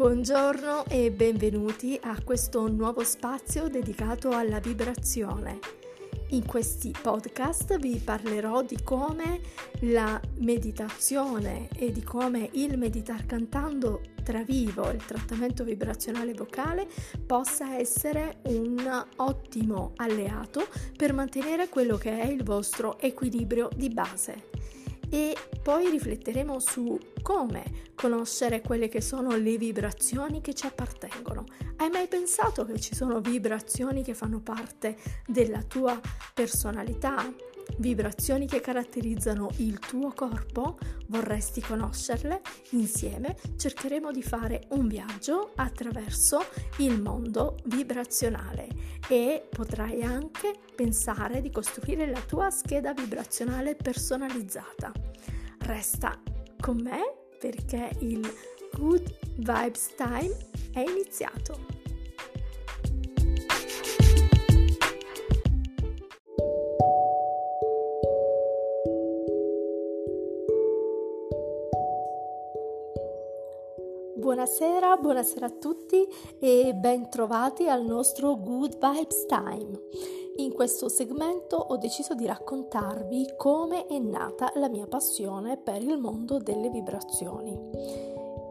Buongiorno e benvenuti a questo nuovo spazio dedicato alla vibrazione. In questi podcast vi parlerò di come la meditazione e di come il meditar cantando tra vivo, il trattamento vibrazionale vocale, possa essere un ottimo alleato per mantenere quello che è il vostro equilibrio di base e poi rifletteremo su come conoscere quelle che sono le vibrazioni che ci appartengono. Hai mai pensato che ci sono vibrazioni che fanno parte della tua personalità? Vibrazioni che caratterizzano il tuo corpo? Vorresti conoscerle? Insieme cercheremo di fare un viaggio attraverso il mondo vibrazionale e potrai anche pensare di costruire la tua scheda vibrazionale personalizzata. Resta con me perché il Good Vibes Time è iniziato. Buonasera, buonasera a tutti e bentrovati al nostro Good Vibes Time. In questo segmento ho deciso di raccontarvi come è nata la mia passione per il mondo delle vibrazioni.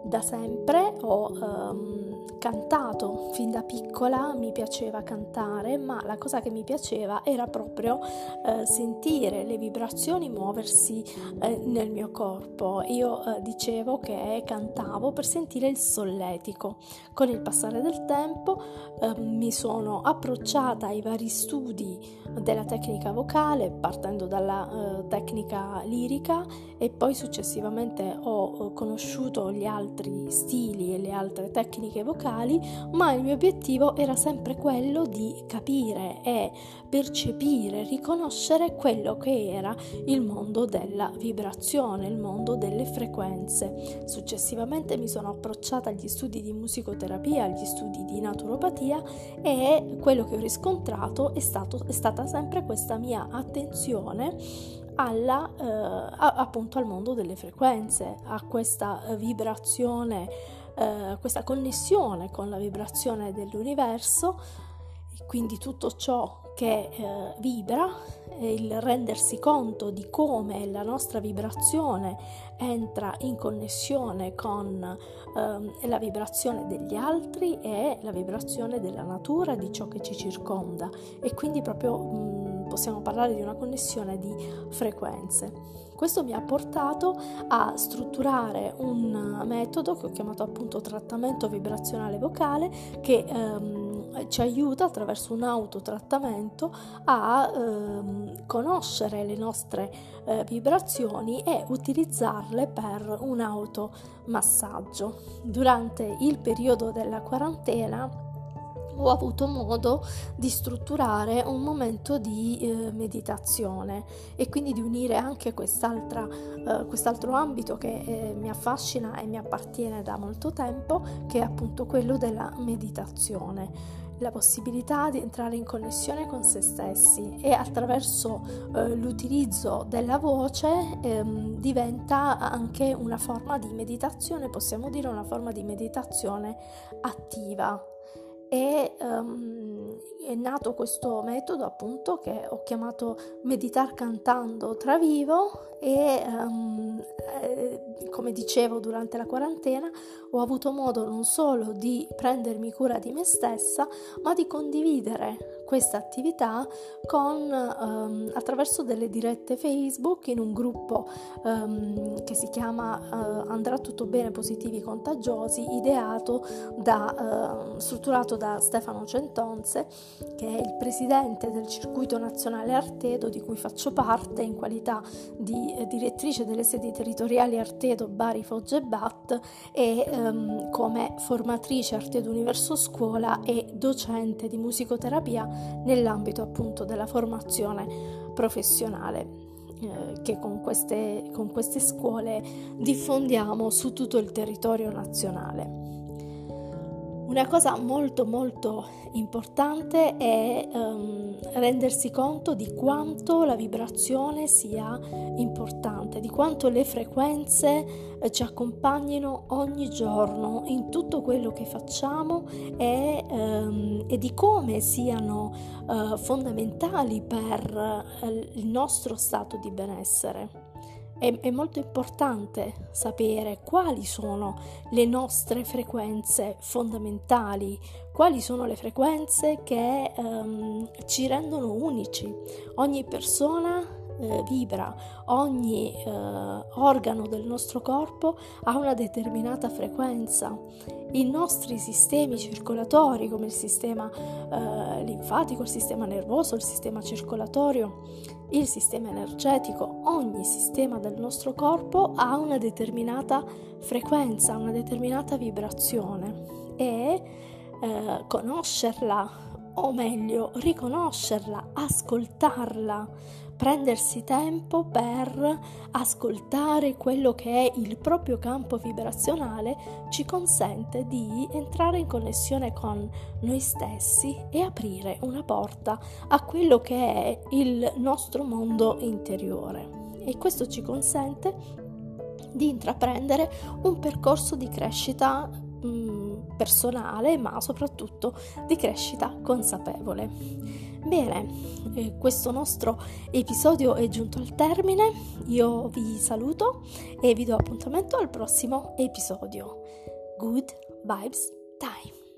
Da sempre ho um, cantato, fin da piccola mi piaceva cantare, ma la cosa che mi piaceva era proprio uh, sentire le vibrazioni muoversi uh, nel mio corpo. Io uh, dicevo che cantavo per sentire il solletico. Con il passare del tempo ehm, mi sono approcciata ai vari studi della tecnica vocale, partendo dalla tecnica lirica e poi successivamente ho conosciuto gli altri stili e le altre tecniche vocali, ma il mio obiettivo era sempre quello di capire e percepire, riconoscere quello che era il mondo della vibrazione, il mondo delle frequenze. Successivamente mi sono approcciata agli studi di musicoterapia, agli studi di naturopatia e quello che ho riscontrato è, stato, è stata sempre questa mia attenzione alla, eh, appunto al mondo delle frequenze, a questa vibrazione, eh, questa connessione con la vibrazione dell'universo, quindi tutto ciò che eh, vibra, il rendersi conto di come la nostra vibrazione entra in connessione con eh, la vibrazione degli altri e la vibrazione della natura, di ciò che ci circonda. E quindi proprio mh, mm, possiamo parlare di una connessione di frequenze. Questo mi ha portato a strutturare un metodo che ho chiamato appunto trattamento vibrazionale vocale che ehm, ci aiuta attraverso un autotrattamento a ehm, conoscere le nostre eh, vibrazioni e utilizzarle per un automassaggio. Durante il periodo della quarantena ho avuto modo di strutturare un momento di eh, meditazione e quindi di unire anche eh, quest'altro ambito che eh, mi affascina e mi appartiene da molto tempo, che è appunto quello della meditazione. La possibilità di entrare in connessione con se stessi e attraverso eh, l'utilizzo della voce ehm, diventa anche una forma di meditazione, possiamo dire una forma di meditazione attiva e um, è nato questo metodo appunto che ho chiamato meditar cantando tra vivo e um, come dicevo durante la quarantena ho avuto modo non solo di prendermi cura di me stessa ma di condividere questa attività con, um, attraverso delle dirette Facebook in un gruppo um, che si chiama uh, Andrà tutto bene positivi contagiosi, ideato da, uh, strutturato da Stefano Centonze, che è il presidente del circuito nazionale Artedo di cui faccio parte in qualità di eh, direttrice delle sedi territoriali Artedo, Bari, Foggia e Bat e um, come formatrice Artedo Universo Scuola e docente di musicoterapia nell'ambito appunto della formazione professionale eh, che con queste, con queste scuole diffondiamo su tutto il territorio nazionale. Una cosa molto molto importante è um, rendersi conto di quanto la vibrazione sia importante, di quanto le frequenze eh, ci accompagnino ogni giorno in tutto quello che facciamo e, ehm, e di come siano eh, fondamentali per eh, il nostro stato di benessere. È, è, molto importante sapere quali sono le nostre frequenze fondamentali, quali sono le frequenze che ehm, ci rendono unici. Ogni persona eh, vibra, ogni eh, organo del nostro corpo ha una determinata frequenza. I nostri sistemi circolatori, come il sistema eh, linfatico, il sistema nervoso, il sistema circolatorio, il sistema energetico, ogni sistema del nostro corpo ha una determinata frequenza, una determinata vibrazione e eh, conoscerla o meglio riconoscerla, ascoltarla, prendersi tempo per ascoltare quello che è il proprio campo vibrazionale ci consente di entrare in connessione con noi stessi e aprire una porta a quello che è il nostro mondo interiore. E questo ci consente di intraprendere un percorso di crescita personale, ma soprattutto di crescita consapevole. Bene, eh, questo nostro episodio è giunto al termine, io vi saluto e vi do appuntamento al prossimo episodio. Good Vibes Time.